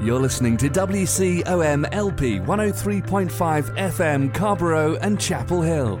You're listening to WCOM LP 103.5 FM Carrboro and Chapel Hill.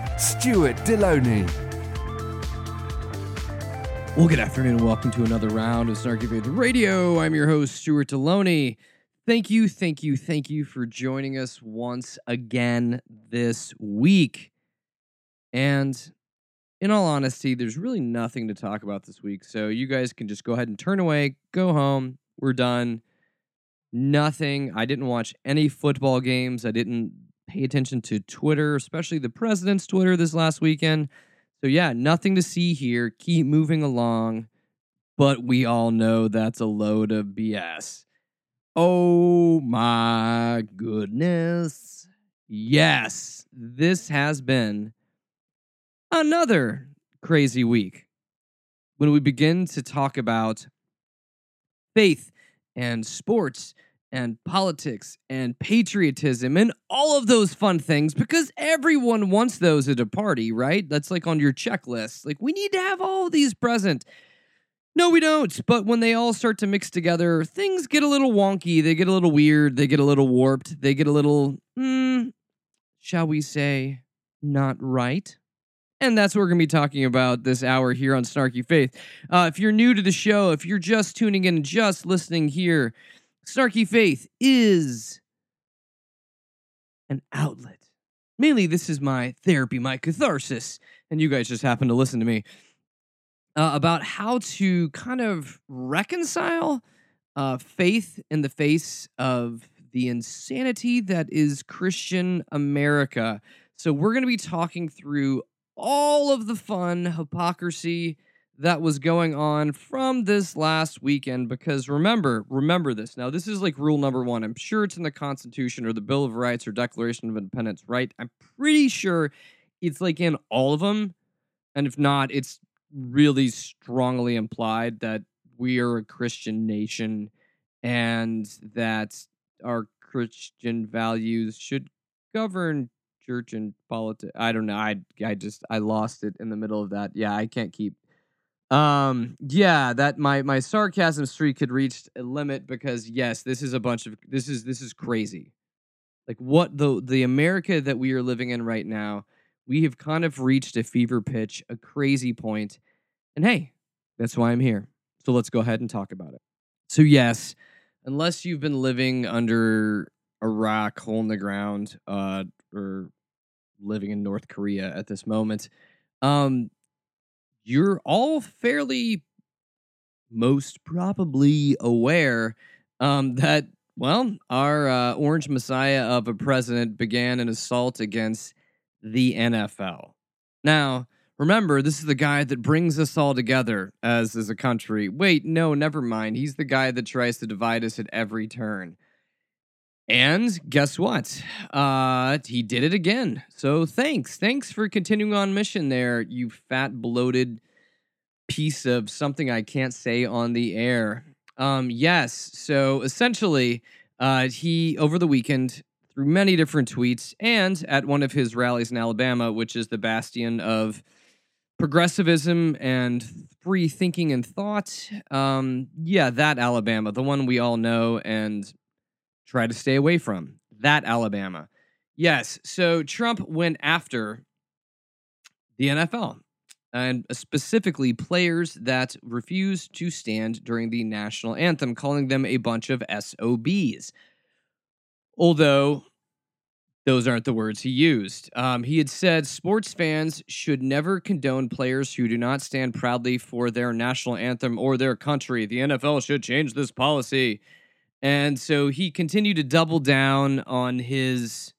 Stuart Deloney. Well, good afternoon and welcome to another round of Snarky Faith Radio. I'm your host, Stuart Deloney. Thank you, thank you, thank you for joining us once again this week. And in all honesty, there's really nothing to talk about this week. So you guys can just go ahead and turn away, go home. We're done. Nothing. I didn't watch any football games. I didn't pay attention to Twitter, especially the president's Twitter this last weekend. So, yeah, nothing to see here. Keep moving along. But we all know that's a load of BS. Oh my goodness. Yes, this has been another crazy week. When we begin to talk about faith and sports and politics and patriotism and all of those fun things because everyone wants those at a party, right? That's like on your checklist. Like, we need to have all these present. No, we don't. But when they all start to mix together, things get a little wonky. They get a little weird. They get a little warped. They get a little, hmm, shall we say, not right. And that's what we're going to be talking about this hour here on Snarky Faith. Uh, if you're new to the show, if you're just tuning in just listening here, Snarky Faith is an outlet. Mainly, this is my therapy, my catharsis, and you guys just happen to listen to me uh, about how to kind of reconcile uh, faith in the face of the insanity that is Christian America. So, we're going to be talking through all of the fun hypocrisy that was going on from this last weekend because remember remember this. Now this is like rule number one. I'm sure it's in the constitution or the bill of rights or declaration of independence right? I'm pretty sure it's like in all of them and if not it's really strongly implied that we are a christian nation and that our christian values should govern church and politics i don't know i i just i lost it in the middle of that. Yeah i can't keep um, yeah, that my my sarcasm streak had reached a limit because yes, this is a bunch of this is this is crazy. Like what the the America that we are living in right now, we have kind of reached a fever pitch, a crazy point. And hey, that's why I'm here. So let's go ahead and talk about it. So yes, unless you've been living under a rock, hole in the ground, uh, or living in North Korea at this moment, um, you're all fairly most probably aware um, that, well, our uh, orange messiah of a president began an assault against the NFL. Now, remember, this is the guy that brings us all together as, as a country. Wait, no, never mind. He's the guy that tries to divide us at every turn. And guess what? Uh, he did it again. So thanks. Thanks for continuing on mission there, you fat, bloated piece of something I can't say on the air. Um, yes. So essentially, uh, he, over the weekend, through many different tweets and at one of his rallies in Alabama, which is the bastion of progressivism and free thinking and thought. Um, yeah, that Alabama, the one we all know and try to stay away from. That Alabama. Yes. So Trump went after the NFL and specifically players that refuse to stand during the national anthem, calling them a bunch of SOBs. Although those aren't the words he used. Um, he had said sports fans should never condone players who do not stand proudly for their national anthem or their country. The NFL should change this policy. And so he continued to double down on his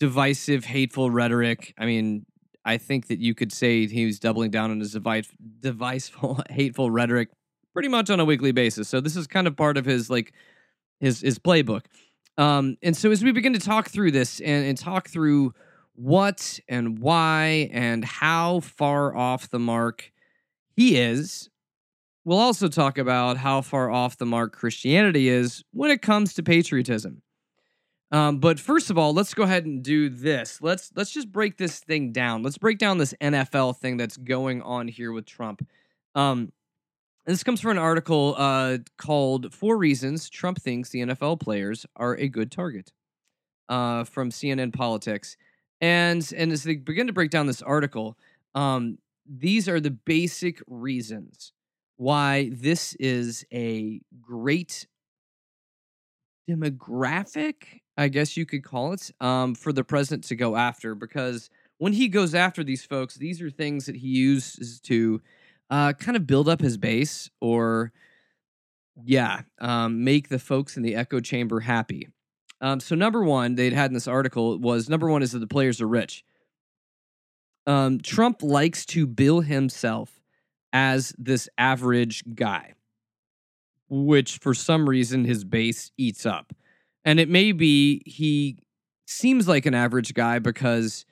divisive, hateful rhetoric. I mean, I think that you could say he was doubling down on his device, diviceful, hateful rhetoric pretty much on a weekly basis. So this is kind of part of his like his his playbook. Um, and so as we begin to talk through this and, and talk through what and why and how far off the mark he is, we'll also talk about how far off the mark Christianity is when it comes to patriotism. Um, but first of all, let's go ahead and do this. Let's let's just break this thing down. Let's break down this NFL thing that's going on here with Trump. Um, this comes from an article uh, called Four Reasons Trump Thinks the NFL Players Are a Good Target uh, from CNN Politics. And, and as they begin to break down this article, um, these are the basic reasons why this is a great demographic, I guess you could call it, um, for the president to go after. Because when he goes after these folks, these are things that he uses to uh, kind of build up his base or, yeah, um, make the folks in the echo chamber happy. Um, so, number one, they'd had in this article was number one is that the players are rich. Um, Trump likes to bill himself as this average guy, which for some reason his base eats up. And it may be he seems like an average guy because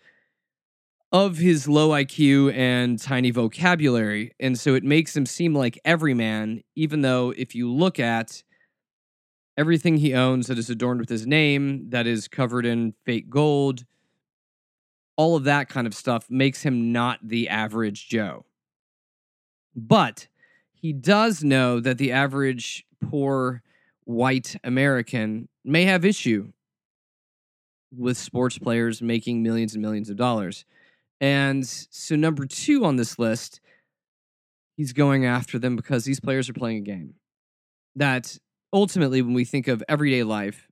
of his low IQ and tiny vocabulary. And so it makes him seem like every man, even though if you look at everything he owns that is adorned with his name, that is covered in fake gold, all of that kind of stuff makes him not the average Joe. But he does know that the average poor white American may have issue with sports players making millions and millions of dollars. And so, number two on this list, he's going after them because these players are playing a game that ultimately, when we think of everyday life,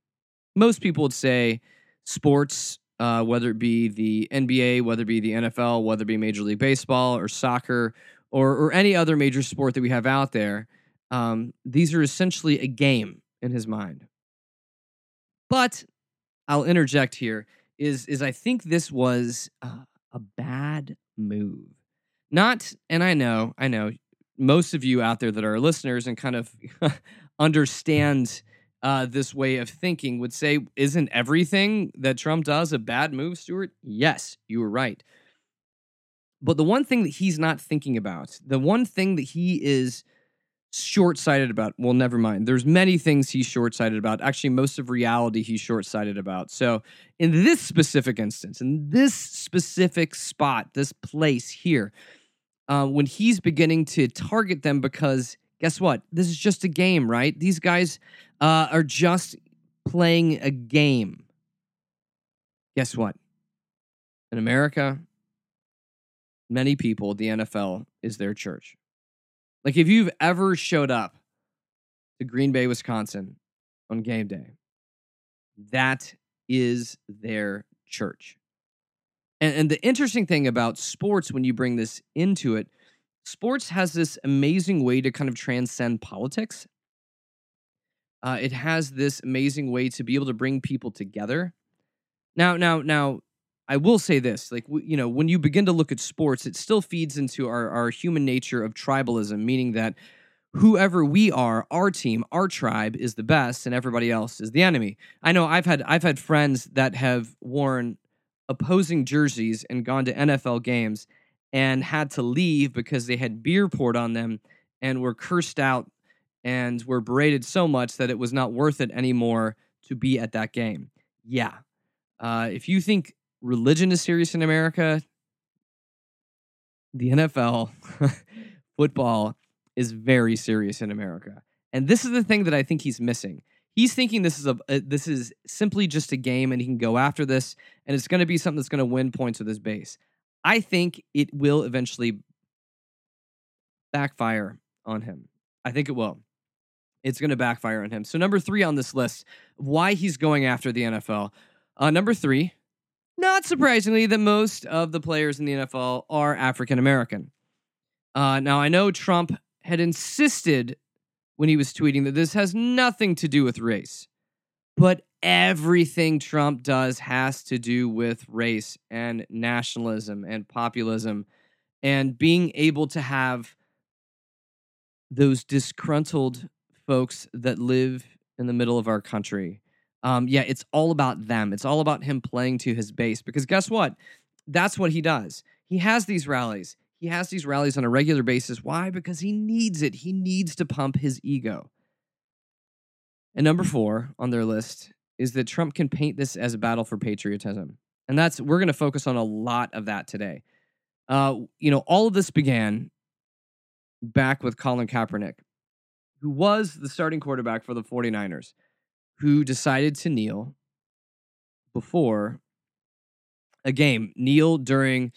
most people would say sports, uh, whether it be the NBA, whether it be the NFL, whether it be Major League Baseball or soccer or, or any other major sport that we have out there, um, these are essentially a game in his mind. But I'll interject here is is I think this was uh, a bad move. Not, and I know, I know most of you out there that are listeners and kind of understand uh, this way of thinking would say, isn't everything that Trump does a bad move, Stuart? Yes, you were right. But the one thing that he's not thinking about, the one thing that he is short-sighted about well never mind. There's many things he's short-sighted about. Actually most of reality he's short-sighted about. So in this specific instance in this specific spot this place here uh, when he's beginning to target them because guess what? This is just a game right? These guys uh, are just playing a game. Guess what? In america many people the nfl is their church like if you've ever showed up to Green Bay, Wisconsin on game day, that is their church. And, and the interesting thing about sports, when you bring this into it, sports has this amazing way to kind of transcend politics. Uh, it has this amazing way to be able to bring people together. Now, now, now, I will say this, like you know, when you begin to look at sports, it still feeds into our our human nature of tribalism, meaning that whoever we are, our team, our tribe is the best and everybody else is the enemy. I know I've had I've had friends that have worn opposing jerseys and gone to NFL games and had to leave because they had beer poured on them and were cursed out and were berated so much that it was not worth it anymore to be at that game. Yeah. Uh, if you think religion is serious in America, the NFL, football is very serious in America. And this is the thing that I think he's missing. He's thinking this is a, a this is simply just a game and he can go after this and it's going to be something that's going to win points with his base. I think it will eventually backfire on him. I think it will. It's going to backfire on him. So number 3 on this list, why he's going after the NFL. Uh, number 3, not surprisingly, that most of the players in the NFL are African American. Uh, now, I know Trump had insisted when he was tweeting that this has nothing to do with race, but everything Trump does has to do with race and nationalism and populism and being able to have those disgruntled folks that live in the middle of our country um, yeah, it's all about them. It's all about him playing to his base because guess what? That's what he does. He has these rallies. He has these rallies on a regular basis. Why? Because he needs it. He needs to pump his ego. And number four on their list is that Trump can paint this as a battle for patriotism. And that's, we're going to focus on a lot of that today. Uh, you know, all of this began back with Colin Kaepernick, who was the starting quarterback for the 49ers, who decided to kneel before a game, kneel during,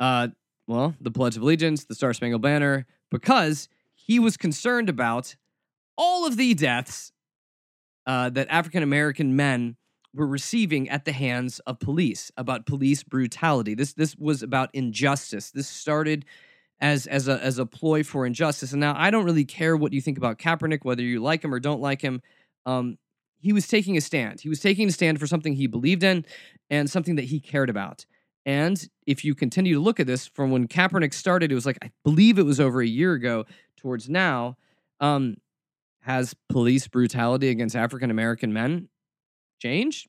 uh, well, the Pledge of Allegiance, the Star Spangled Banner, because he was concerned about all of the deaths uh, that African American men were receiving at the hands of police, about police brutality. This this was about injustice. This started as as a as a ploy for injustice. And now I don't really care what you think about Kaepernick, whether you like him or don't like him. Um, he was taking a stand. He was taking a stand for something he believed in and something that he cared about. And if you continue to look at this from when Kaepernick started, it was like I believe it was over a year ago towards now. Um, has police brutality against African American men changed?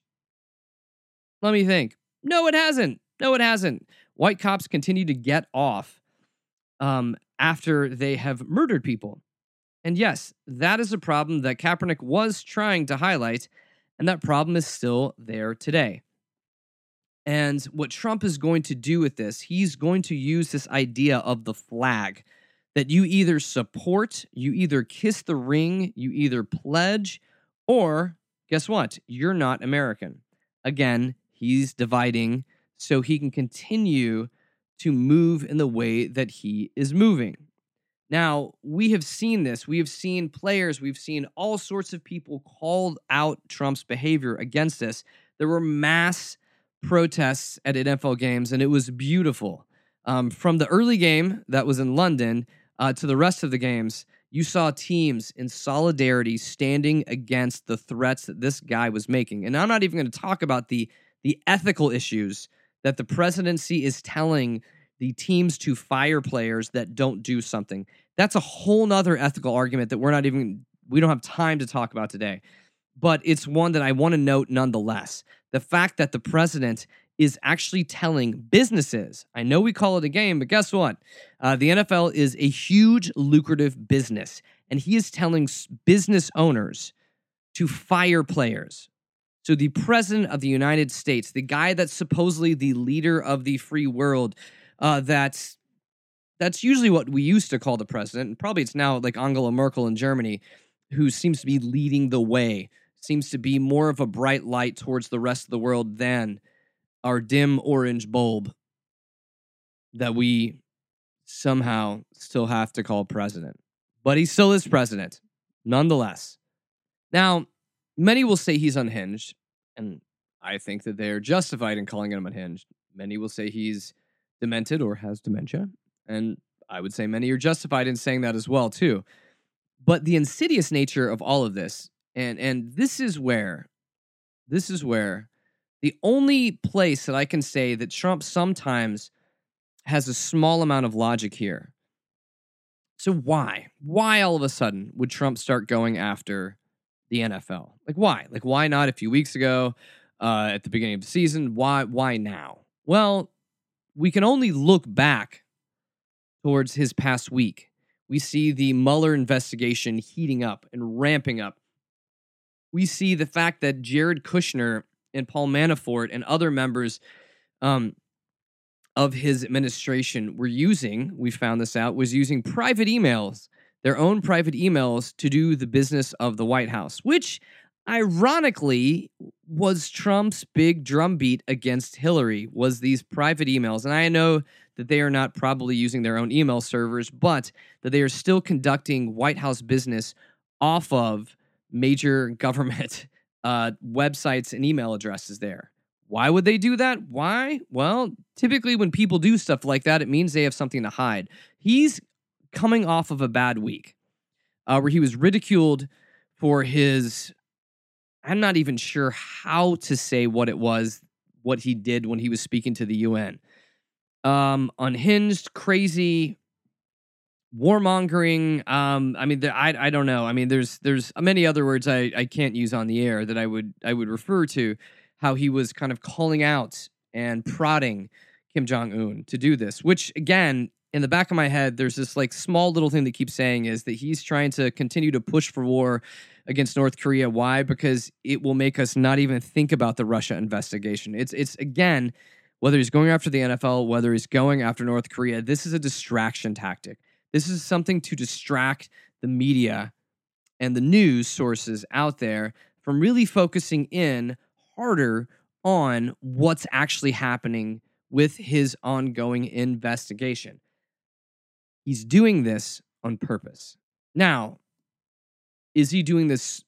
Let me think. No, it hasn't. No, it hasn't. White cops continue to get off um, after they have murdered people. And yes, that is a problem that Kaepernick was trying to highlight, and that problem is still there today. And what Trump is going to do with this, he's going to use this idea of the flag that you either support, you either kiss the ring, you either pledge, or guess what? You're not American. Again, he's dividing so he can continue to move in the way that he is moving. Now, we have seen this. We have seen players, we've seen all sorts of people called out Trump's behavior against us. There were mass protests at NFL games, and it was beautiful. Um, from the early game that was in London uh, to the rest of the games, you saw teams in solidarity standing against the threats that this guy was making. And I'm not even going to talk about the the ethical issues that the presidency is telling the teams to fire players that don't do something. That's a whole nother ethical argument that we're not even, we don't have time to talk about today. But it's one that I want to note nonetheless. The fact that the president is actually telling businesses, I know we call it a game, but guess what? Uh, the NFL is a huge, lucrative business. And he is telling business owners to fire players. So, the president of the United States, the guy that's supposedly the leader of the free world, uh, that's that's usually what we used to call the president, and probably it's now like Angela Merkel in Germany, who seems to be leading the way, seems to be more of a bright light towards the rest of the world than our dim orange bulb that we somehow still have to call president. But he still is president, nonetheless. Now, many will say he's unhinged, and I think that they are justified in calling him unhinged. Many will say he's demented or has dementia. And I would say many are justified in saying that as well, too. But the insidious nature of all of this, and and this is where, this is where the only place that I can say that Trump sometimes has a small amount of logic here. So why? Why all of a sudden would Trump start going after the NFL? Like why? Like why not a few weeks ago uh, at the beginning of the season? Why why now? Well, we can only look back towards his past week. We see the Mueller investigation heating up and ramping up. We see the fact that Jared Kushner and Paul Manafort and other members um, of his administration were using, we found this out, was using private emails, their own private emails to do the business of the White House, which ironically was Trump's big drumbeat against Hillary was these private emails. And I know that they are not probably using their own email servers, but that they are still conducting White House business off of major government uh, websites and email addresses there. Why would they do that? Why? Well, typically when people do stuff like that, it means they have something to hide. He's coming off of a bad week uh, where he was ridiculed for his I'm not even sure how to say what it was, what he did when he was speaking to the UN. Um, unhinged, crazy, warmongering. Um, I mean, I I don't know. I mean, there's there's many other words I I can't use on the air that I would I would refer to how he was kind of calling out and prodding Kim Jong Un to do this, which again. In the back of my head, there's this like small little thing that keeps saying is that he's trying to continue to push for war against North Korea. Why? Because it will make us not even think about the Russia investigation. It's it's again, whether he's going after the NFL, whether he's going after North Korea, this is a distraction tactic. This is something to distract the media and the news sources out there from really focusing in harder on what's actually happening with his ongoing investigation. He's doing this on purpose. Now, is he doing this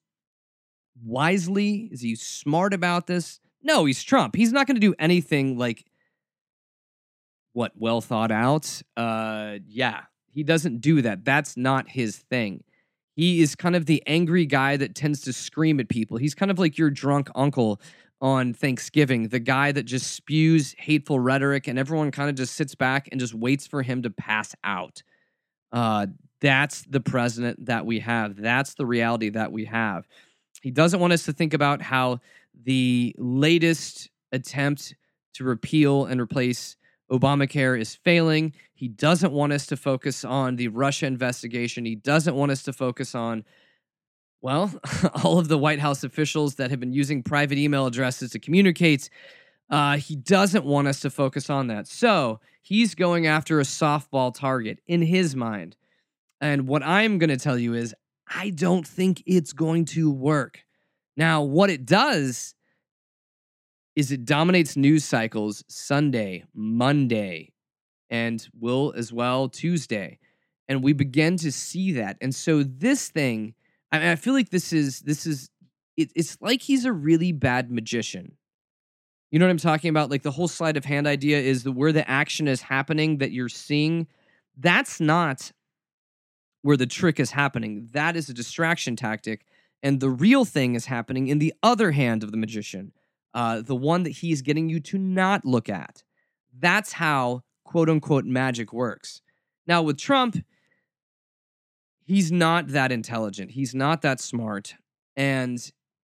wisely? Is he smart about this? No, he's Trump. He's not going to do anything like what well thought out. Uh yeah, he doesn't do that. That's not his thing. He is kind of the angry guy that tends to scream at people. He's kind of like your drunk uncle on Thanksgiving, the guy that just spews hateful rhetoric and everyone kind of just sits back and just waits for him to pass out. Uh, that's the president that we have. That's the reality that we have. He doesn't want us to think about how the latest attempt to repeal and replace Obamacare is failing. He doesn't want us to focus on the Russia investigation. He doesn't want us to focus on, well, all of the White House officials that have been using private email addresses to communicate. Uh, he doesn't want us to focus on that. So he's going after a softball target in his mind. And what I'm going to tell you is, I don't think it's going to work. Now, what it does is it dominates news cycles Sunday, Monday, and will as well Tuesday. And we begin to see that. And so this thing, I mean, I feel like this is this is it, it's like he's a really bad magician. You know what I'm talking about? Like the whole sleight of hand idea is the where the action is happening that you're seeing. That's not where the trick is happening. That is a distraction tactic. And the real thing is happening in the other hand of the magician, uh, the one that he's getting you to not look at. That's how quote unquote magic works. Now, with Trump, he's not that intelligent, he's not that smart. And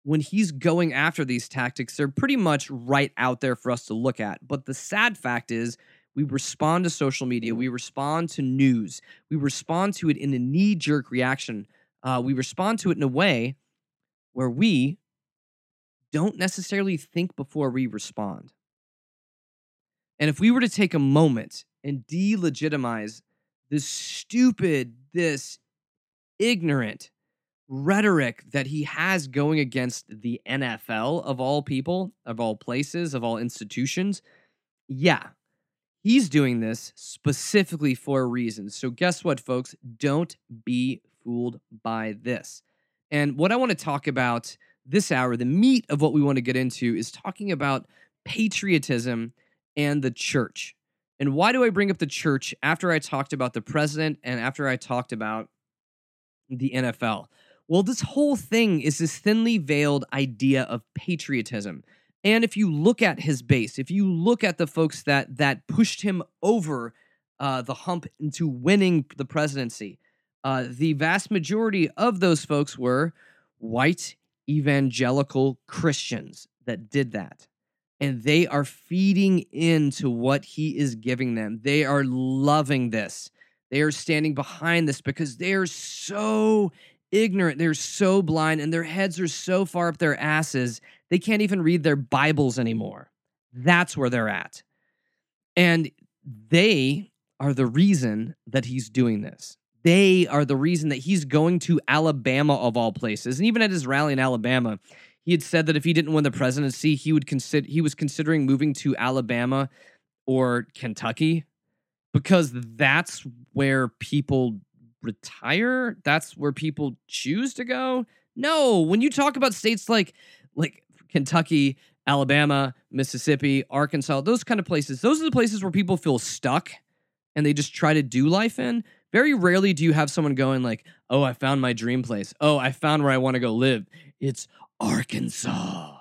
when he's going after these tactics, they're pretty much right out there for us to look at. But the sad fact is, we respond to social media, we respond to news, we respond to it in a knee jerk reaction. Uh, we respond to it in a way where we don't necessarily think before we respond. And if we were to take a moment and delegitimize this stupid, this ignorant rhetoric that he has going against the NFL of all people, of all places, of all institutions, yeah, He's doing this specifically for a reason. So, guess what, folks? Don't be fooled by this. And what I want to talk about this hour, the meat of what we want to get into, is talking about patriotism and the church. And why do I bring up the church after I talked about the president and after I talked about the NFL? Well, this whole thing is this thinly veiled idea of patriotism. And if you look at his base, if you look at the folks that that pushed him over uh, the hump into winning the presidency, uh, the vast majority of those folks were white evangelical Christians that did that. And they are feeding into what he is giving them. They are loving this. They are standing behind this because they are so ignorant. They're so blind and their heads are so far up their asses, they can't even read their Bibles anymore. That's where they're at. And they are the reason that he's doing this. They are the reason that he's going to Alabama of all places. And even at his rally in Alabama, he had said that if he didn't win the presidency, he would consider he was considering moving to Alabama or Kentucky because that's where people retire? That's where people choose to go? No, when you talk about states like like Kentucky, Alabama, Mississippi, Arkansas, those kind of places, those are the places where people feel stuck and they just try to do life in. Very rarely do you have someone going like, "Oh, I found my dream place. Oh, I found where I want to go live. It's Arkansas."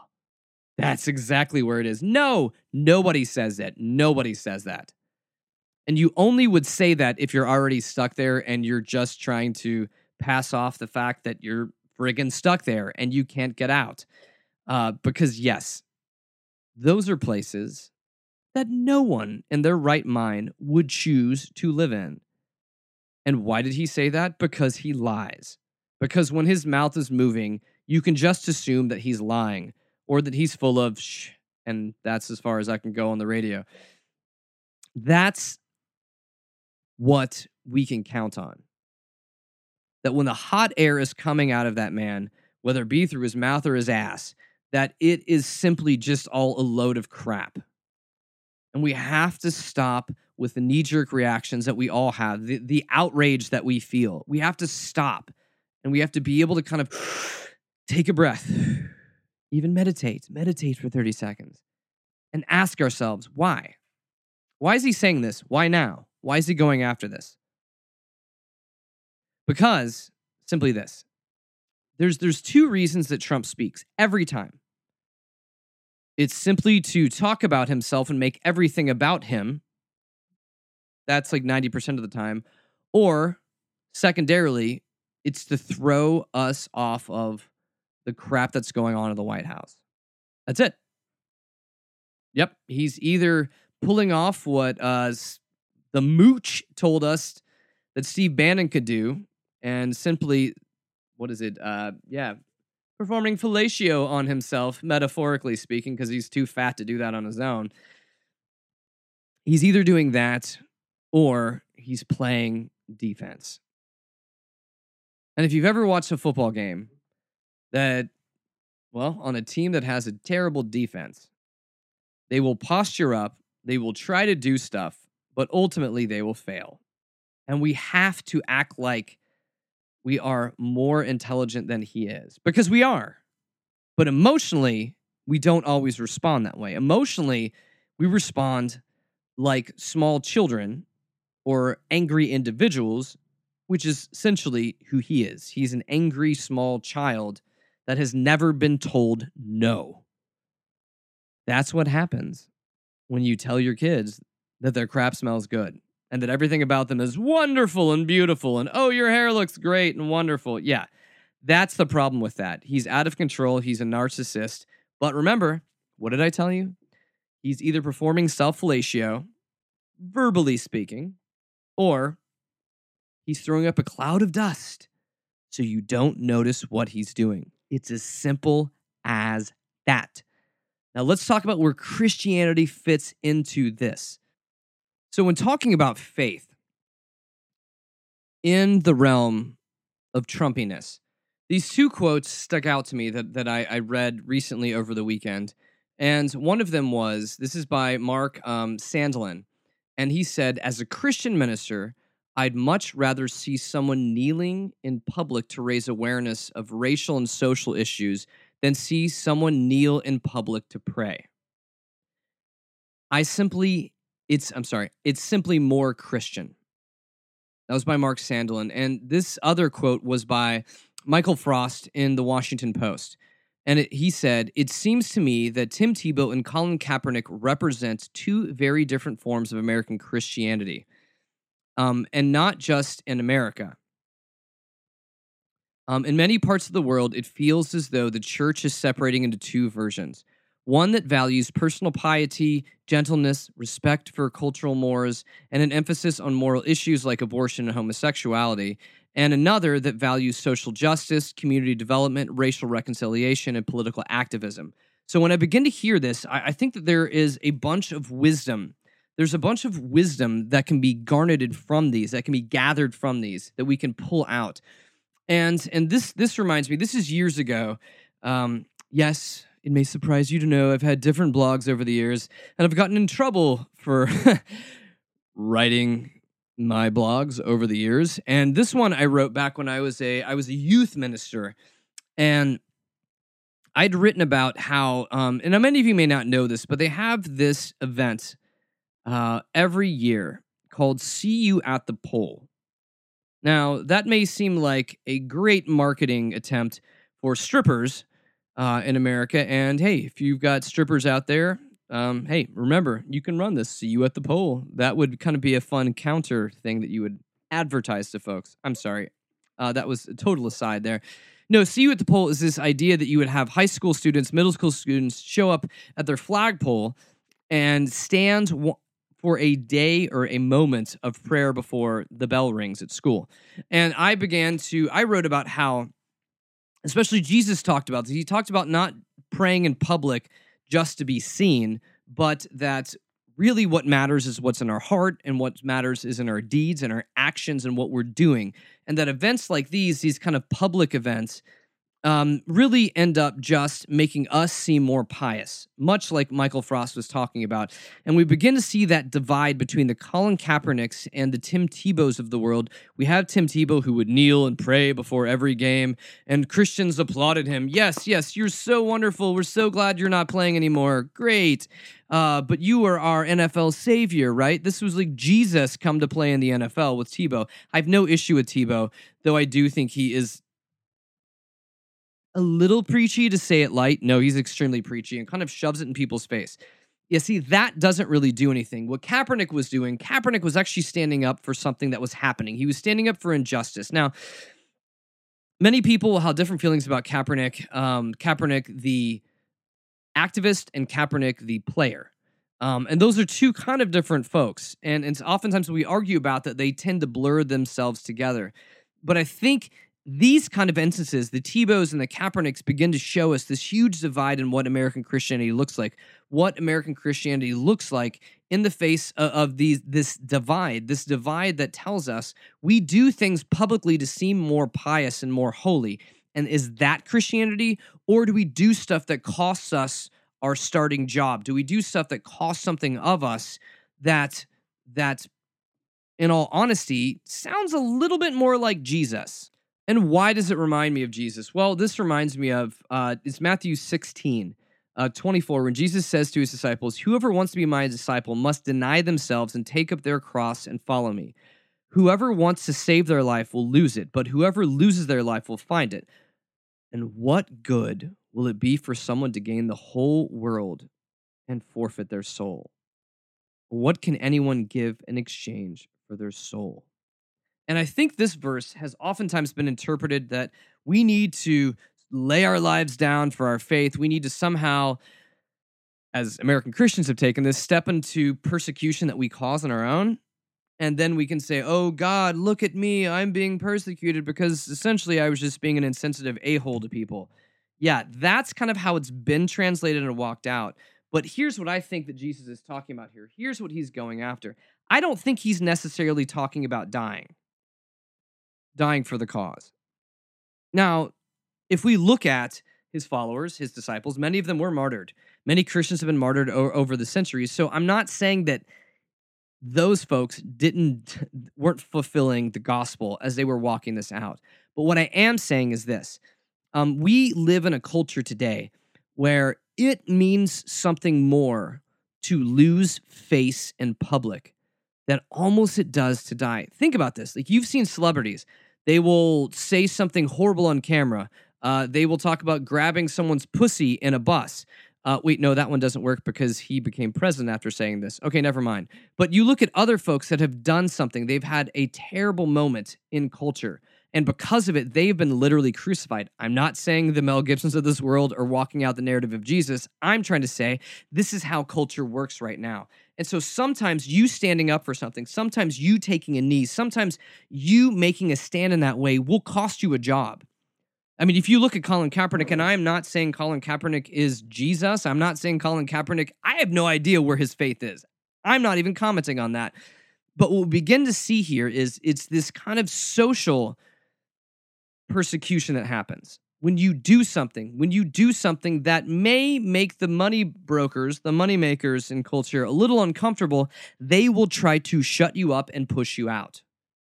That's exactly where it is. No, nobody says that. Nobody says that. And you only would say that if you're already stuck there and you're just trying to pass off the fact that you're friggin' stuck there and you can't get out. Uh, because, yes, those are places that no one in their right mind would choose to live in. And why did he say that? Because he lies. Because when his mouth is moving, you can just assume that he's lying or that he's full of shh, and that's as far as I can go on the radio. That's what we can count on. That when the hot air is coming out of that man, whether it be through his mouth or his ass, that it is simply just all a load of crap. And we have to stop with the knee jerk reactions that we all have, the, the outrage that we feel. We have to stop and we have to be able to kind of take a breath, even meditate, meditate for 30 seconds, and ask ourselves why? Why is he saying this? Why now? Why is he going after this? Because simply this. There's there's two reasons that Trump speaks every time. It's simply to talk about himself and make everything about him. That's like 90% of the time. Or secondarily, it's to throw us off of the crap that's going on in the White House. That's it. Yep. He's either pulling off what uh, the mooch told us that Steve Bannon could do and simply, what is it? Uh, yeah, performing fellatio on himself, metaphorically speaking, because he's too fat to do that on his own. He's either doing that or he's playing defense. And if you've ever watched a football game that, well, on a team that has a terrible defense, they will posture up, they will try to do stuff, but ultimately they will fail. And we have to act like we are more intelligent than he is because we are. But emotionally, we don't always respond that way. Emotionally, we respond like small children or angry individuals, which is essentially who he is. He's an angry small child that has never been told no. That's what happens when you tell your kids that their crap smells good and that everything about them is wonderful and beautiful and oh your hair looks great and wonderful. Yeah that's the problem with that. He's out of control. He's a narcissist. But remember what did i tell you? He's either performing self-fellatio verbally speaking or he's throwing up a cloud of dust so you don't notice what he's doing. It's as simple as that. Now let's talk about where christianity fits into this so, when talking about faith in the realm of Trumpiness, these two quotes stuck out to me that, that I, I read recently over the weekend. And one of them was this is by Mark um, Sandlin. And he said, As a Christian minister, I'd much rather see someone kneeling in public to raise awareness of racial and social issues than see someone kneel in public to pray. I simply it's I'm sorry, it's simply more Christian. That was by Mark Sandlin. And this other quote was by Michael Frost in the Washington Post. And it, he said, It seems to me that Tim Tebow and Colin Kaepernick represent two very different forms of American Christianity, um, and not just in America. Um, in many parts of the world, it feels as though the church is separating into two versions one that values personal piety, gentleness, respect for cultural mores, and an emphasis on moral issues like abortion and homosexuality, and another that values social justice, community development, racial reconciliation, and political activism. So when I begin to hear this, I, I think that there is a bunch of wisdom. There's a bunch of wisdom that can be garnered from these, that can be gathered from these, that we can pull out. And and this this reminds me, this is years ago. Um, yes, it may surprise you to know I've had different blogs over the years, and I've gotten in trouble for writing my blogs over the years. And this one I wrote back when I was a I was a youth minister, and I'd written about how, um, and many of you may not know this, but they have this event uh, every year called "See You at the Pole." Now that may seem like a great marketing attempt for strippers uh, in America. And hey, if you've got strippers out there, um, hey, remember, you can run this. See you at the pole. That would kind of be a fun counter thing that you would advertise to folks. I'm sorry. Uh, that was a total aside there. No, see you at the pole is this idea that you would have high school students, middle school students show up at their flagpole and stand w- for a day or a moment of prayer before the bell rings at school. And I began to, I wrote about how, especially Jesus talked about this. He talked about not praying in public just to be seen, but that really what matters is what's in our heart and what matters is in our deeds and our actions and what we're doing. And that events like these, these kind of public events, um, really end up just making us seem more pious, much like Michael Frost was talking about. And we begin to see that divide between the Colin Kaepernicks and the Tim Tebows of the world. We have Tim Tebow who would kneel and pray before every game, and Christians applauded him. Yes, yes, you're so wonderful. We're so glad you're not playing anymore. Great. Uh, but you are our NFL savior, right? This was like Jesus come to play in the NFL with Tebow. I have no issue with Tebow, though I do think he is a little preachy to say it light. No, he's extremely preachy and kind of shoves it in people's face. You see, that doesn't really do anything. What Kaepernick was doing, Kaepernick was actually standing up for something that was happening. He was standing up for injustice. Now, many people will have different feelings about Kaepernick. Um, Kaepernick, the activist, and Kaepernick, the player. Um, and those are two kind of different folks. And it's oftentimes we argue about that they tend to blur themselves together. But I think these kind of instances, the Tebows and the Kaepernicks, begin to show us this huge divide in what American Christianity looks like. What American Christianity looks like in the face of, of these this divide, this divide that tells us we do things publicly to seem more pious and more holy. And is that Christianity, or do we do stuff that costs us our starting job? Do we do stuff that costs something of us that that, in all honesty, sounds a little bit more like Jesus? And why does it remind me of Jesus? Well, this reminds me of uh, it's Matthew 16, uh, 24, when Jesus says to his disciples, Whoever wants to be my disciple must deny themselves and take up their cross and follow me. Whoever wants to save their life will lose it, but whoever loses their life will find it. And what good will it be for someone to gain the whole world and forfeit their soul? What can anyone give in exchange for their soul? And I think this verse has oftentimes been interpreted that we need to lay our lives down for our faith. We need to somehow, as American Christians have taken this, step into persecution that we cause on our own. And then we can say, oh God, look at me. I'm being persecuted because essentially I was just being an insensitive a hole to people. Yeah, that's kind of how it's been translated and walked out. But here's what I think that Jesus is talking about here. Here's what he's going after. I don't think he's necessarily talking about dying dying for the cause. Now, if we look at his followers, his disciples, many of them were martyred. Many Christians have been martyred o- over the centuries. So I'm not saying that those folks didn't weren't fulfilling the gospel as they were walking this out. But what I am saying is this: um, we live in a culture today where it means something more to lose face in public than almost it does to die. Think about this: like you've seen celebrities they will say something horrible on camera. Uh, they will talk about grabbing someone's pussy in a bus. Uh, wait, no, that one doesn't work because he became president after saying this. Okay, never mind. But you look at other folks that have done something, they've had a terrible moment in culture. And because of it, they've been literally crucified. I'm not saying the Mel Gibsons of this world are walking out the narrative of Jesus. I'm trying to say this is how culture works right now. And so sometimes you standing up for something, sometimes you taking a knee, sometimes you making a stand in that way will cost you a job. I mean, if you look at Colin Kaepernick, and I am not saying Colin Kaepernick is Jesus, I'm not saying Colin Kaepernick, I have no idea where his faith is. I'm not even commenting on that. But what we begin to see here is it's this kind of social persecution that happens when you do something, when you do something that may make the money brokers, the money makers in culture a little uncomfortable, they will try to shut you up and push you out.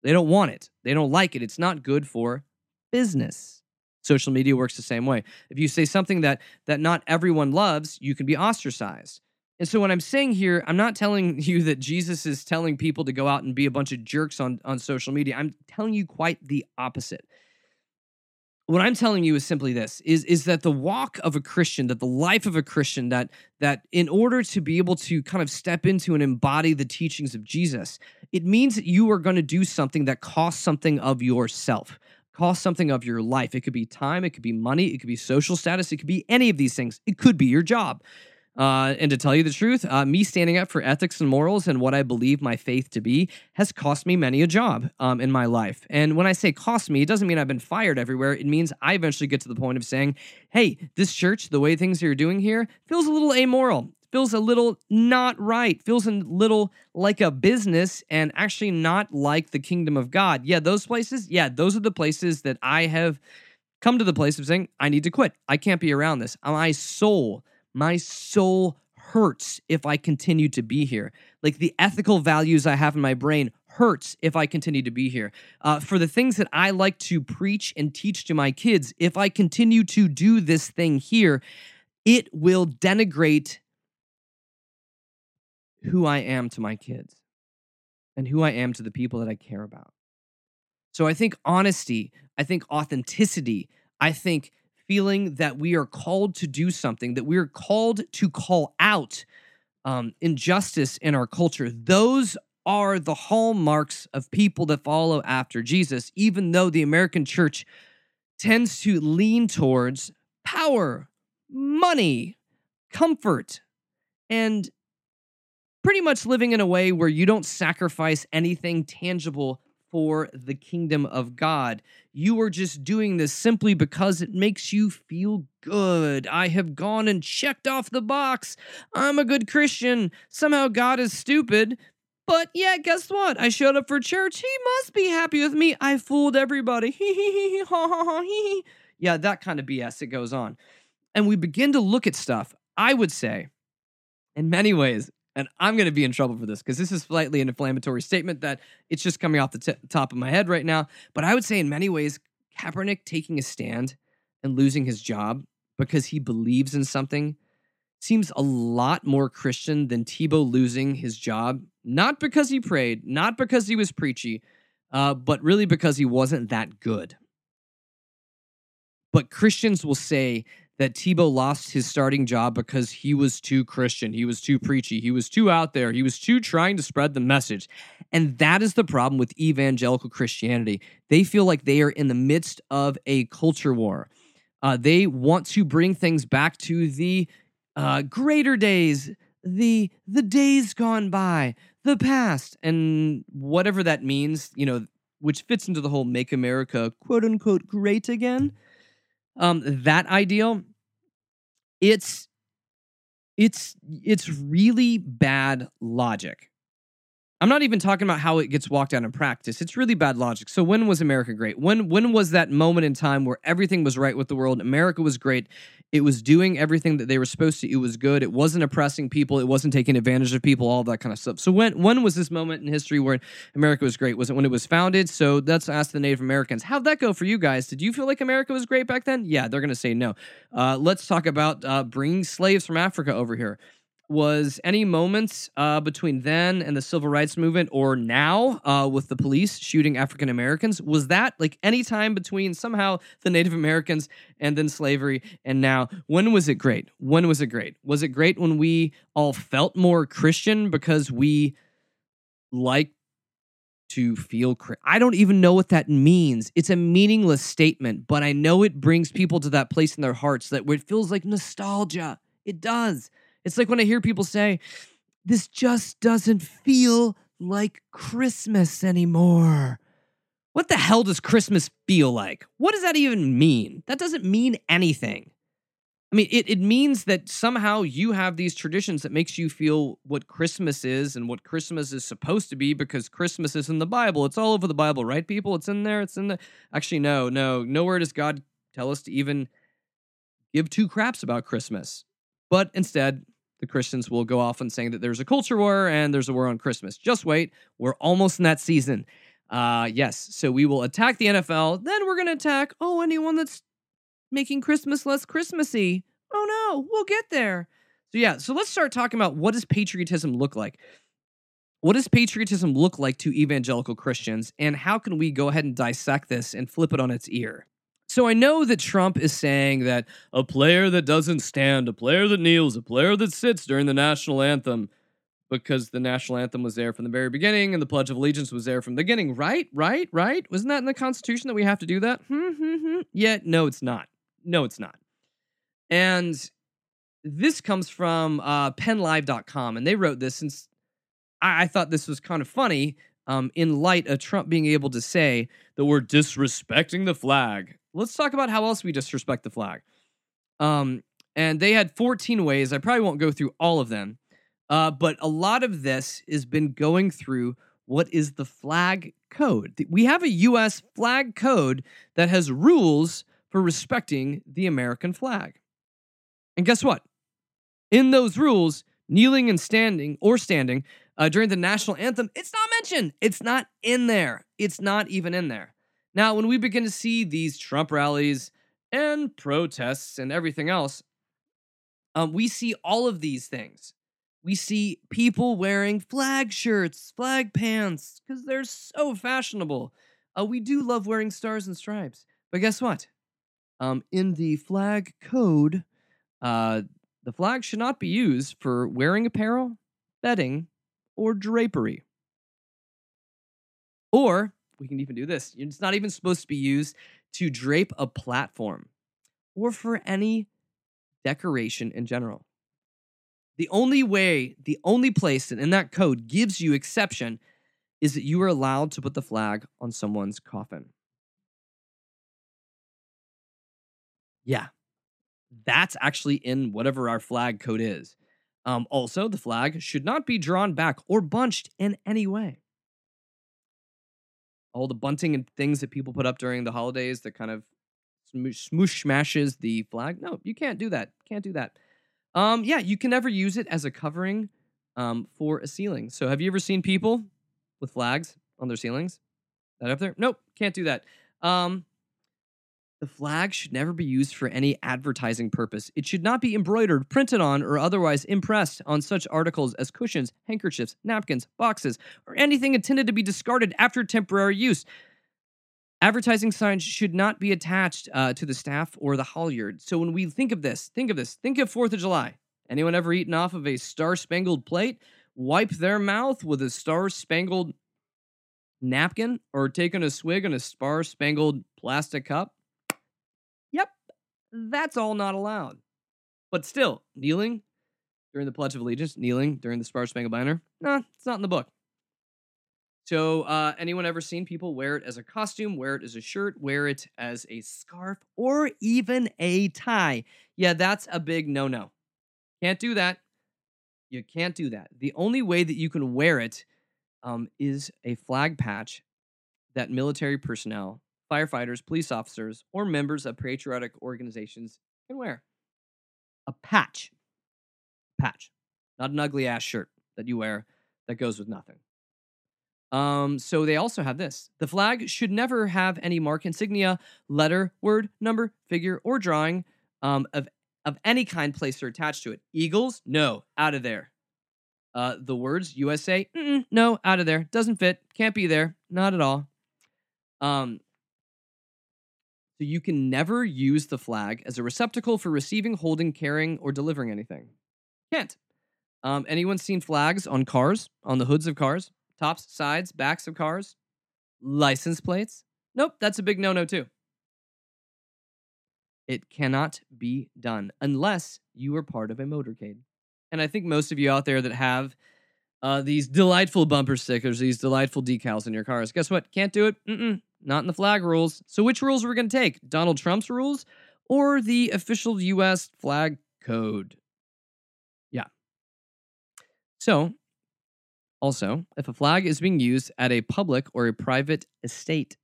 They don't want it. They don't like it. It's not good for business. Social media works the same way. If you say something that that not everyone loves, you can be ostracized. And so what I'm saying here, I'm not telling you that Jesus is telling people to go out and be a bunch of jerks on, on social media. I'm telling you quite the opposite what I'm telling you is simply this is is that the walk of a Christian, that the life of a Christian, that that in order to be able to kind of step into and embody the teachings of Jesus, it means that you are going to do something that costs something of yourself, costs something of your life. It could be time, it could be money, it could be social status, it could be any of these things. It could be your job. Uh, and to tell you the truth, uh, me standing up for ethics and morals and what I believe my faith to be has cost me many a job um, in my life. And when I say cost me, it doesn't mean I've been fired everywhere. It means I eventually get to the point of saying, hey, this church, the way things are doing here, feels a little amoral. Feels a little not right, feels a little like a business and actually not like the kingdom of God. Yeah, those places, yeah, those are the places that I have come to the place of saying, I need to quit. I can't be around this. My soul my soul hurts if I continue to be here. Like the ethical values I have in my brain hurts if I continue to be here. Uh, for the things that I like to preach and teach to my kids, if I continue to do this thing here, it will denigrate who I am to my kids and who I am to the people that I care about. So I think honesty, I think authenticity, I think feeling that we are called to do something, that we are called to call out um, injustice in our culture. Those are the hallmarks of people that follow after Jesus, even though the American church tends to lean towards power, money, comfort, and pretty much living in a way where you don't sacrifice anything tangible for the kingdom of God. You are just doing this simply because it makes you feel good. I have gone and checked off the box. I'm a good Christian. Somehow God is stupid. But yeah, guess what? I showed up for church. He must be happy with me. I fooled everybody. yeah, that kind of BS it goes on. And we begin to look at stuff, I would say, in many ways, and I'm going to be in trouble for this because this is slightly an inflammatory statement that it's just coming off the t- top of my head right now. But I would say, in many ways, Kaepernick taking a stand and losing his job because he believes in something seems a lot more Christian than Tebow losing his job, not because he prayed, not because he was preachy, uh, but really because he wasn't that good. But Christians will say that Tebow lost his starting job because he was too Christian. He was too preachy. He was too out there. He was too trying to spread the message. And that is the problem with evangelical Christianity. They feel like they are in the midst of a culture war. Uh, they want to bring things back to the uh, greater days, the the days gone by, the past, and whatever that means. You know, which fits into the whole "Make America quote unquote great again." Um, that ideal, it's it's it's really bad logic. I'm not even talking about how it gets walked out in practice. It's really bad logic. So when was America great? When when was that moment in time where everything was right with the world? America was great. It was doing everything that they were supposed to. It was good. It wasn't oppressing people. It wasn't taking advantage of people. All that kind of stuff. So when when was this moment in history where America was great? Was it when it was founded? So let's ask the Native Americans. How'd that go for you guys? Did you feel like America was great back then? Yeah, they're gonna say no. Uh, let's talk about uh, bringing slaves from Africa over here was any moments uh, between then and the civil rights movement or now uh, with the police shooting African Americans? Was that like any time between somehow the Native Americans and then slavery and now? When was it great? When was it great? Was it great when we all felt more Christian because we like to feel I don't even know what that means. It's a meaningless statement, but I know it brings people to that place in their hearts that where it feels like nostalgia. It does. It's like when I hear people say, this just doesn't feel like Christmas anymore. What the hell does Christmas feel like? What does that even mean? That doesn't mean anything. I mean, it, it means that somehow you have these traditions that makes you feel what Christmas is and what Christmas is supposed to be because Christmas is in the Bible. It's all over the Bible, right, people? It's in there. It's in the. Actually, no, no. Nowhere does God tell us to even give two craps about Christmas. But instead, the Christians will go off and saying that there's a culture war and there's a war on Christmas. Just wait, we're almost in that season. Uh, yes, so we will attack the NFL, then we're going to attack, oh, anyone that's making Christmas less Christmassy. Oh no, we'll get there. So, yeah, so let's start talking about what does patriotism look like? What does patriotism look like to evangelical Christians, and how can we go ahead and dissect this and flip it on its ear? So I know that Trump is saying that a player that doesn't stand, a player that kneels, a player that sits during the national anthem, because the national anthem was there from the very beginning and the Pledge of Allegiance was there from the beginning, right? Right? Right? Wasn't that in the Constitution that we have to do that? Hmm, hmm, hmm. Yeah, no, it's not. No, it's not. And this comes from uh, PennLive.com, and they wrote this since I, I thought this was kind of funny um, in light of Trump being able to say that we're disrespecting the flag. Let's talk about how else we disrespect the flag. Um, and they had 14 ways. I probably won't go through all of them, uh, but a lot of this has been going through what is the flag code. We have a U.S. flag code that has rules for respecting the American flag. And guess what? In those rules, kneeling and standing or standing uh, during the national anthem, it's not mentioned. It's not in there. It's not even in there. Now, when we begin to see these Trump rallies and protests and everything else, um, we see all of these things. We see people wearing flag shirts, flag pants, because they're so fashionable. Uh, we do love wearing stars and stripes. But guess what? Um, in the flag code, uh, the flag should not be used for wearing apparel, bedding, or drapery. Or we can even do this it's not even supposed to be used to drape a platform or for any decoration in general. The only way, the only place that in that code gives you exception is that you are allowed to put the flag on someone's coffin. Yeah, that's actually in whatever our flag code is. Um, also, the flag should not be drawn back or bunched in any way. All the bunting and things that people put up during the holidays that kind of smoosh, smashes the flag. No, you can't do that. Can't do that. Um, yeah, you can never use it as a covering um, for a ceiling. So, have you ever seen people with flags on their ceilings? That up there? Nope, can't do that. Um, the flag should never be used for any advertising purpose. It should not be embroidered, printed on, or otherwise impressed on such articles as cushions, handkerchiefs, napkins, boxes, or anything intended to be discarded after temporary use. Advertising signs should not be attached uh, to the staff or the halyard. So when we think of this, think of this, think of 4th of July. Anyone ever eaten off of a star spangled plate? Wipe their mouth with a star spangled napkin or taken a swig in a star spangled plastic cup? That's all not allowed. But still, kneeling during the Pledge of Allegiance, kneeling during the Star Spangled Banner, nah, it's not in the book. So, uh, anyone ever seen people wear it as a costume, wear it as a shirt, wear it as a scarf, or even a tie? Yeah, that's a big no no. Can't do that. You can't do that. The only way that you can wear it um, is a flag patch that military personnel firefighters, police officers, or members of patriotic organizations can wear. A patch. Patch. Not an ugly ass shirt that you wear that goes with nothing. Um, so they also have this. The flag should never have any mark, insignia, letter, word, number, figure, or drawing um, of of any kind placed or attached to it. Eagles, no, out of there. Uh, the words USA, no, out of there. Doesn't fit. Can't be there. Not at all. Um, so you can never use the flag as a receptacle for receiving, holding, carrying, or delivering anything. Can't. Um, anyone seen flags on cars, on the hoods of cars, tops, sides, backs of cars, license plates? Nope, that's a big no no, too. It cannot be done unless you are part of a motorcade. And I think most of you out there that have uh, these delightful bumper stickers, these delightful decals in your cars, guess what? Can't do it. Mm-mm. Not in the flag rules. So which rules are we going to take? Donald Trump's rules or the official US flag code? Yeah. So, also, if a flag is being used at a public or a private estate,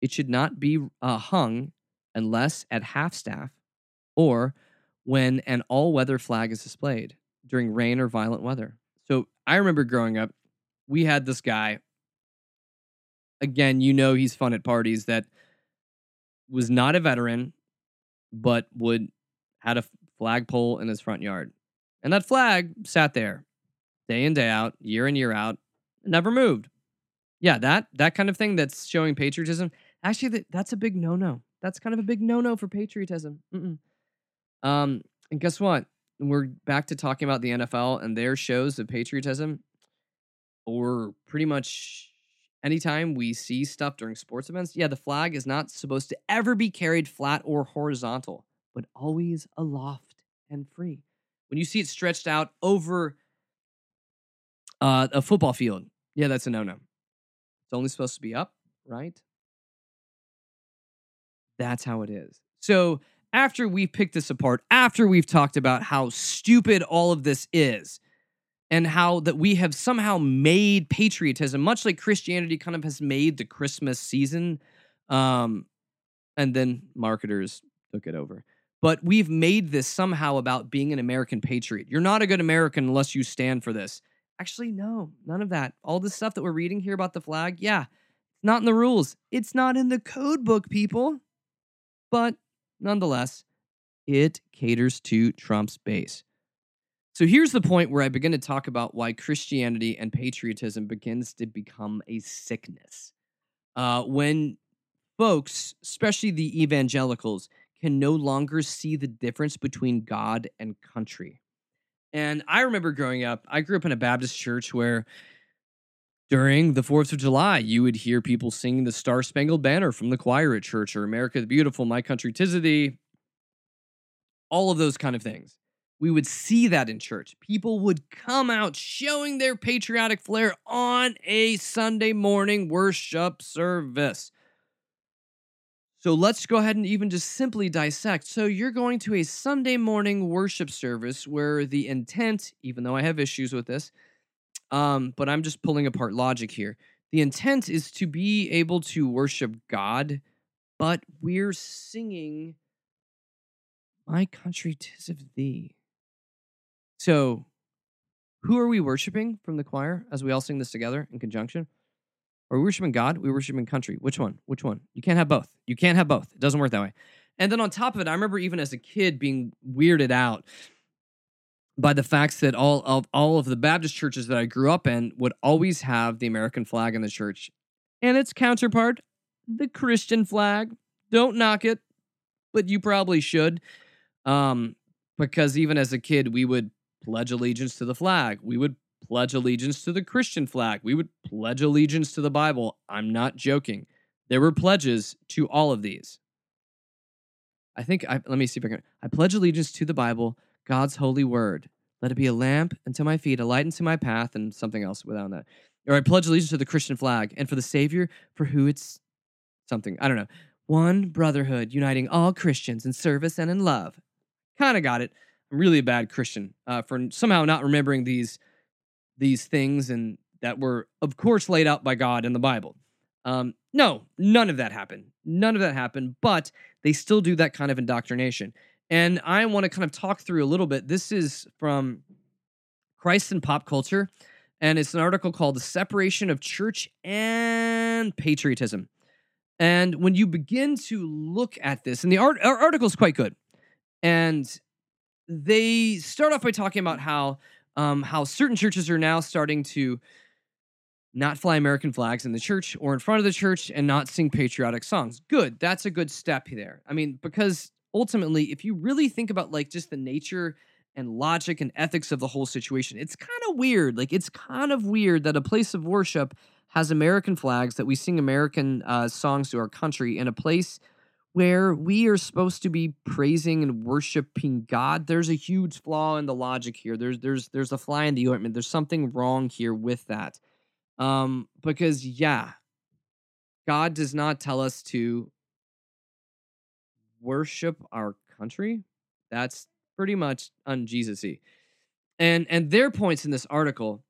it should not be uh, hung unless at half staff or when an all weather flag is displayed during rain or violent weather. So I remember growing up, we had this guy again, you know he's fun at parties that was not a veteran, but would had a flagpole in his front yard. And that flag sat there day in, day out, year in, year out, never moved. Yeah, that that kind of thing that's showing patriotism, actually that, that's a big no-no. that's kind of a big no-no for patriotism. Mm-mm. Um, and guess what? We're back to talking about the NFL and their shows of patriotism, or pretty much anytime we see stuff during sports events. Yeah, the flag is not supposed to ever be carried flat or horizontal, but always aloft and free. When you see it stretched out over uh, a football field, yeah, that's a no-no. It's only supposed to be up, right? That's how it is. So after we've picked this apart, after we've talked about how stupid all of this is, and how that we have somehow made patriotism, much like Christianity kind of has made the Christmas season, um, and then marketers took it over. But we've made this somehow about being an American patriot. You're not a good American unless you stand for this. Actually, no, none of that. All this stuff that we're reading here about the flag, yeah, it's not in the rules. It's not in the code book, people. But nonetheless, it caters to Trump's base. So here's the point where I begin to talk about why Christianity and patriotism begins to become a sickness. Uh, when folks, especially the evangelicals, can no longer see the difference between God and country. And I remember growing up, I grew up in a Baptist church where during the 4th of July, you would hear people singing the Star Spangled Banner from the choir at church or America the Beautiful, My Country Tis Thee, all of those kind of things. We would see that in church. People would come out showing their patriotic flair on a Sunday morning worship service. So let's go ahead and even just simply dissect. So you're going to a Sunday morning worship service where the intent, even though I have issues with this, um, but I'm just pulling apart logic here. The intent is to be able to worship God, but we're singing My country tis of thee. So who are we worshiping from the choir as we all sing this together in conjunction? Are we worshiping God? We worshiping country? Which one? Which one? You can't have both. You can't have both. It doesn't work that way. And then on top of it, I remember even as a kid being weirded out by the facts that all of all of the Baptist churches that I grew up in would always have the American flag in the church and its counterpart, the Christian flag. Don't knock it, but you probably should. Um, because even as a kid, we would pledge allegiance to the flag. We would pledge allegiance to the Christian flag. We would pledge allegiance to the Bible. I'm not joking. There were pledges to all of these. I think I let me see if I can. I pledge allegiance to the Bible, God's holy word. Let it be a lamp unto my feet, a light unto my path, and something else without that. Or I pledge allegiance to the Christian flag and for the Savior, for who it's something. I don't know. One brotherhood uniting all Christians in service and in love. Kind of got it. I'm really a bad Christian uh, for somehow not remembering these these things and that were, of course, laid out by God in the Bible. Um, no, none of that happened. None of that happened, but they still do that kind of indoctrination. And I want to kind of talk through a little bit. This is from Christ and Pop Culture, and it's an article called The Separation of Church and Patriotism. And when you begin to look at this, and the art, article is quite good, and they start off by talking about how um, how certain churches are now starting to not fly American flags in the church or in front of the church and not sing patriotic songs. Good. That's a good step there. I mean, because ultimately, if you really think about like just the nature and logic and ethics of the whole situation, it's kind of weird. Like, it's kind of weird that a place of worship has American flags, that we sing American uh, songs to our country in a place where we are supposed to be praising and worshiping God, there's a huge flaw in the logic here. There's there's there's a fly in the ointment. There's something wrong here with that. Um, because yeah, God does not tell us to worship our country. That's pretty much un-Jesus-y. And and their points in this article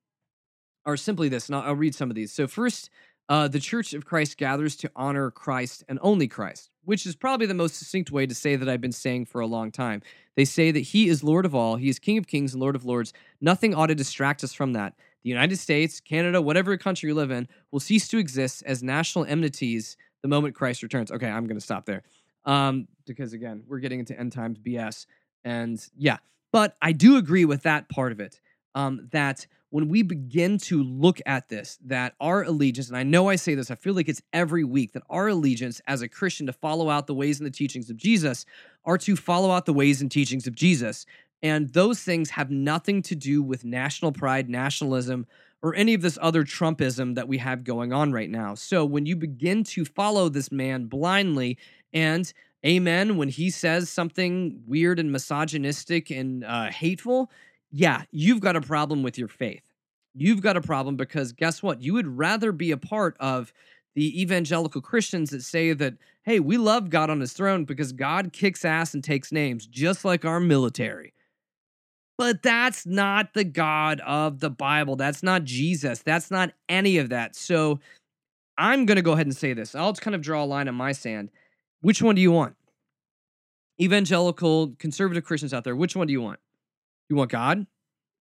are simply this, and I'll, I'll read some of these. So first, uh, the Church of Christ gathers to honor Christ and only Christ which is probably the most succinct way to say that I've been saying for a long time. They say that He is Lord of all, He is King of kings and Lord of lords. Nothing ought to distract us from that. The United States, Canada, whatever country you live in, will cease to exist as national enmities the moment Christ returns. Okay, I'm going to stop there. Um, because again, we're getting into end times BS. And yeah, but I do agree with that part of it. Um, that when we begin to look at this, that our allegiance, and I know I say this, I feel like it's every week, that our allegiance as a Christian to follow out the ways and the teachings of Jesus are to follow out the ways and teachings of Jesus. And those things have nothing to do with national pride, nationalism, or any of this other Trumpism that we have going on right now. So when you begin to follow this man blindly and amen, when he says something weird and misogynistic and uh, hateful, yeah, you've got a problem with your faith. You've got a problem because guess what? You would rather be a part of the evangelical Christians that say that, hey, we love God on his throne because God kicks ass and takes names, just like our military. But that's not the God of the Bible. That's not Jesus. That's not any of that. So I'm going to go ahead and say this. I'll just kind of draw a line in my sand. Which one do you want? Evangelical, conservative Christians out there, which one do you want? You want God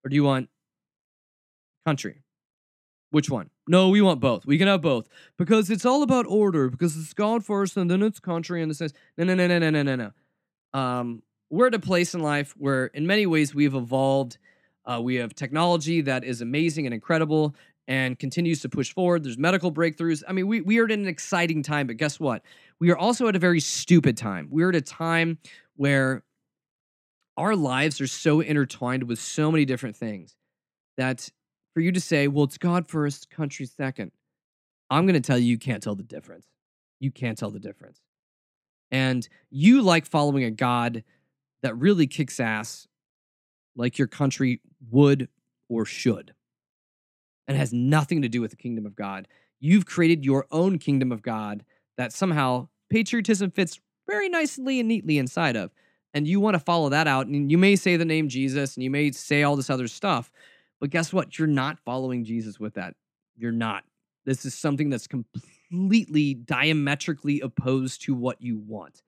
or do you want country? Which one? No, we want both. We can have both because it's all about order. Because it's God first, and then it's country, and the sense. No, no, no, no, no, no, no, no. Um, we're at a place in life where, in many ways, we've evolved. Uh, we have technology that is amazing and incredible, and continues to push forward. There's medical breakthroughs. I mean, we we are in an exciting time, but guess what? We are also at a very stupid time. We're at a time where our lives are so intertwined with so many different things that for you to say, well, it's God first, country second, I'm going to tell you, you can't tell the difference. You can't tell the difference. And you like following a God that really kicks ass like your country would or should and has nothing to do with the kingdom of God. You've created your own kingdom of God that somehow patriotism fits very nicely and neatly inside of and you want to follow that out, and you may say the name Jesus and you may say all this other stuff, but guess what? You're not following Jesus with that. You're not. This is something that's completely diametrically opposed to what you want.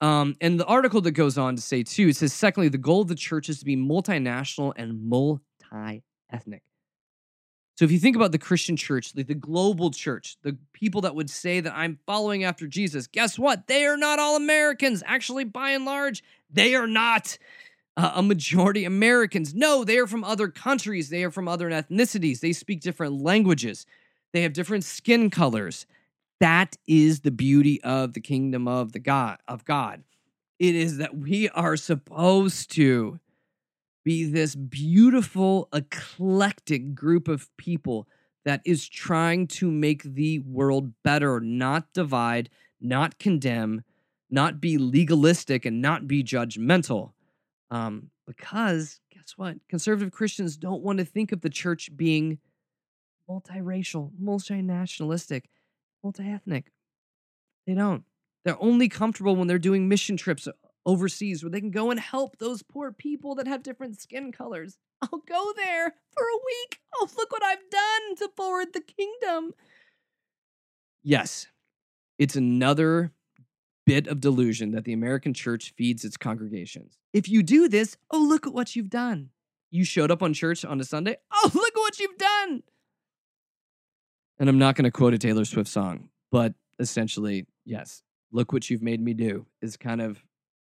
Um, and the article that goes on to say, too, it says, secondly, the goal of the church is to be multinational and multi ethnic. So if you think about the Christian church, the, the global church, the people that would say that I'm following after Jesus, guess what? They are not all Americans. Actually, by and large, they are not uh, a majority Americans. No, they are from other countries. They are from other ethnicities. They speak different languages. They have different skin colors. That is the beauty of the kingdom of the God of God. It is that we are supposed to be this beautiful, eclectic group of people that is trying to make the world better, not divide, not condemn, not be legalistic, and not be judgmental. Um, because guess what? Conservative Christians don't want to think of the church being multiracial, multinationalistic, multi ethnic. They don't. They're only comfortable when they're doing mission trips overseas where they can go and help those poor people that have different skin colors. I'll go there for a week. Oh, look what I've done to forward the kingdom. Yes, it's another bit of delusion that the American church feeds its congregations. If you do this, oh, look at what you've done. You showed up on church on a Sunday. Oh, look at what you've done. And I'm not going to quote a Taylor Swift song, but essentially, yes, look what you've made me do is kind of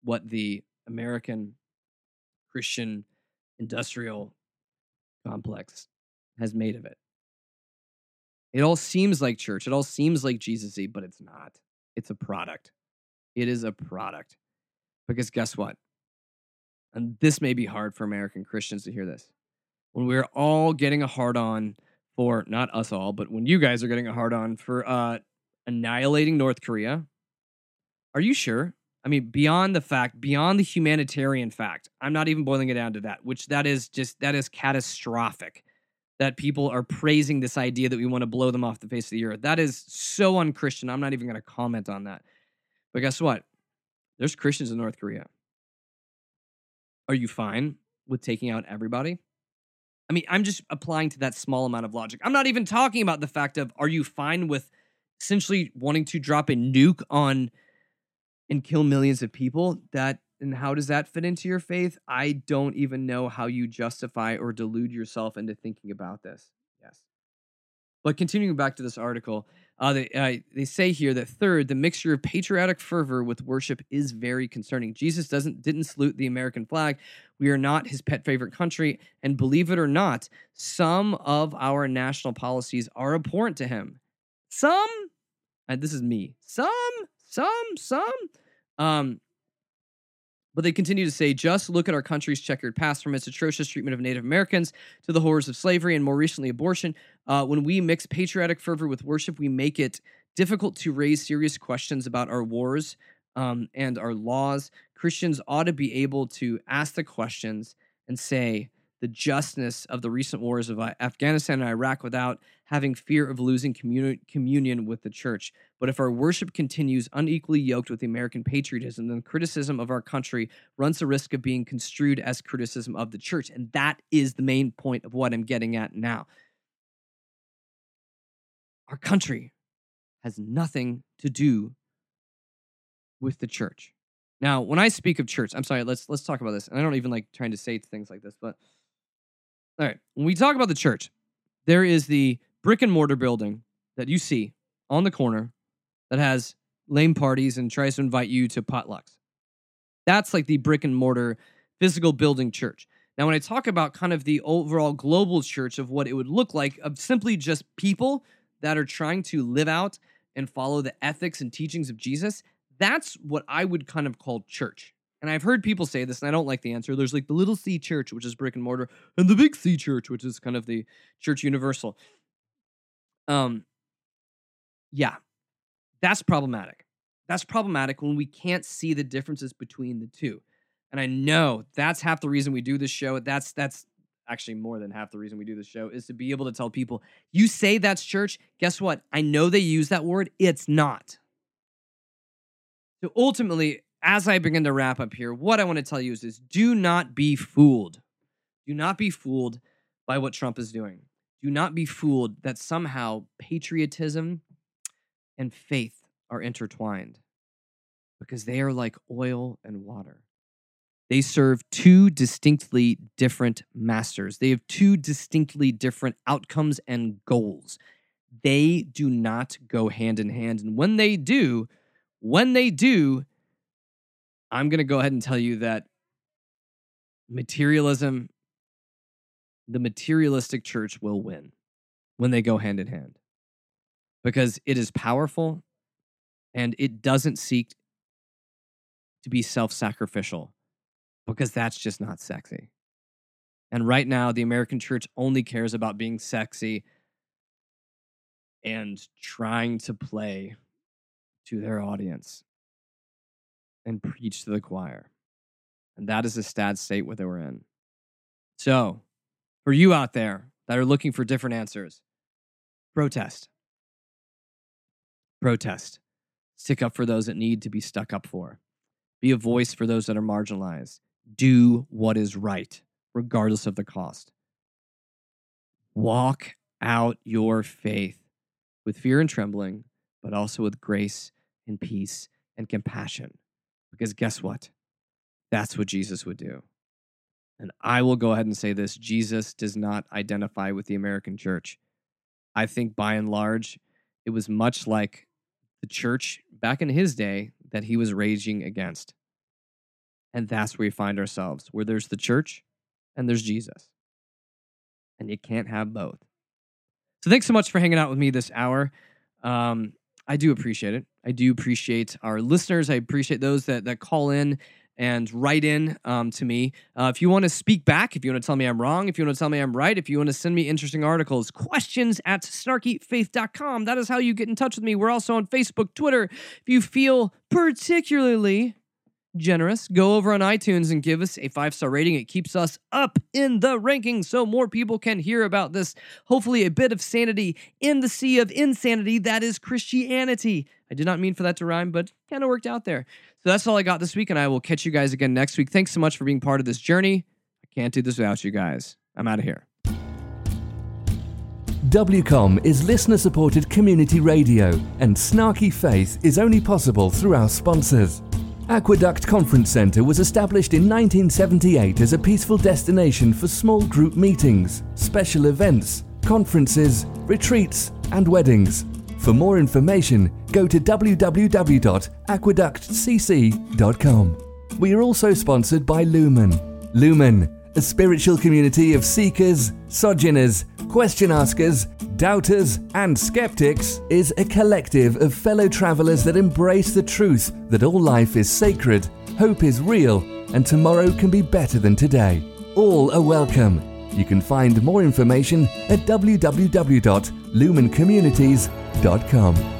what the American Christian industrial complex has made of it. It all seems like church. It all seems like Jesus y, but it's not. It's a product. It is a product. Because guess what? And this may be hard for American Christians to hear this. When we're all getting a hard on for, not us all, but when you guys are getting a hard on for uh, annihilating North Korea, are you sure? I mean, beyond the fact, beyond the humanitarian fact, I'm not even boiling it down to that, which that is just that is catastrophic. That people are praising this idea that we want to blow them off the face of the earth. That is so unchristian. I'm not even going to comment on that. But guess what? There's Christians in North Korea. Are you fine with taking out everybody? I mean, I'm just applying to that small amount of logic. I'm not even talking about the fact of are you fine with essentially wanting to drop a nuke on and kill millions of people that and how does that fit into your faith i don't even know how you justify or delude yourself into thinking about this yes but continuing back to this article Uh, they, uh, they say here that third, the mixture of patriotic fervor with worship is very concerning. Jesus doesn't didn't salute the American flag. We are not his pet favorite country, and believe it or not, some of our national policies are abhorrent to him. Some, and this is me. Some, some, some. Um, but they continue to say, just look at our country's checkered past from its atrocious treatment of Native Americans to the horrors of slavery and more recently abortion. Uh, when we mix patriotic fervor with worship, we make it difficult to raise serious questions about our wars um, and our laws. Christians ought to be able to ask the questions and say, the justness of the recent wars of uh, Afghanistan and Iraq without having fear of losing communi- communion with the church. But if our worship continues unequally yoked with American patriotism, then criticism of our country runs the risk of being construed as criticism of the church. And that is the main point of what I'm getting at now. Our country has nothing to do with the church. Now, when I speak of church, I'm sorry, let's let's talk about this. And I don't even like trying to say things like this, but all right. When we talk about the church, there is the brick and mortar building that you see on the corner that has lame parties and tries to invite you to potlucks. That's like the brick and mortar physical building church. Now, when I talk about kind of the overall global church of what it would look like, of simply just people that are trying to live out and follow the ethics and teachings of Jesus, that's what I would kind of call church and I've heard people say this, and I don't like the answer. There's like the little C church, which is brick and mortar, and the big C church, which is kind of the church universal. Um, yeah, that's problematic. That's problematic when we can't see the differences between the two. And I know that's half the reason we do this show. That's that's actually more than half the reason we do this show is to be able to tell people, you say that's church. Guess what? I know they use that word. It's not. So ultimately, as I begin to wrap up here, what I want to tell you is this do not be fooled. Do not be fooled by what Trump is doing. Do not be fooled that somehow patriotism and faith are intertwined because they are like oil and water. They serve two distinctly different masters. They have two distinctly different outcomes and goals. They do not go hand in hand. And when they do, when they do, I'm going to go ahead and tell you that materialism, the materialistic church will win when they go hand in hand because it is powerful and it doesn't seek to be self sacrificial because that's just not sexy. And right now, the American church only cares about being sexy and trying to play to their audience and preach to the choir. And that is the sad state where they were in. So, for you out there that are looking for different answers, protest. Protest. Stick up for those that need to be stuck up for. Be a voice for those that are marginalized. Do what is right, regardless of the cost. Walk out your faith with fear and trembling, but also with grace and peace and compassion. Because guess what? That's what Jesus would do. And I will go ahead and say this Jesus does not identify with the American church. I think by and large, it was much like the church back in his day that he was raging against. And that's where we find ourselves, where there's the church and there's Jesus. And you can't have both. So thanks so much for hanging out with me this hour. Um, I do appreciate it. I do appreciate our listeners. I appreciate those that that call in and write in um, to me. Uh, if you want to speak back, if you want to tell me I'm wrong, if you want to tell me I'm right, if you want to send me interesting articles, questions at snarkyfaith.com. That is how you get in touch with me. We're also on Facebook, Twitter. If you feel particularly generous, go over on iTunes and give us a five star rating. It keeps us up in the rankings so more people can hear about this. Hopefully, a bit of sanity in the sea of insanity that is Christianity. I did not mean for that to rhyme, but kind of worked out there. So that's all I got this week, and I will catch you guys again next week. Thanks so much for being part of this journey. I can't do this without you guys. I'm out of here. WCOM is listener supported community radio, and Snarky Faith is only possible through our sponsors. Aqueduct Conference Centre was established in 1978 as a peaceful destination for small group meetings, special events, conferences, retreats, and weddings. For more information, go to www.aqueductcc.com. We are also sponsored by Lumen. Lumen, a spiritual community of seekers, sojourners, question askers, doubters, and skeptics, is a collective of fellow travelers that embrace the truth that all life is sacred, hope is real, and tomorrow can be better than today. All are welcome. You can find more information at www.lumencommunities.com.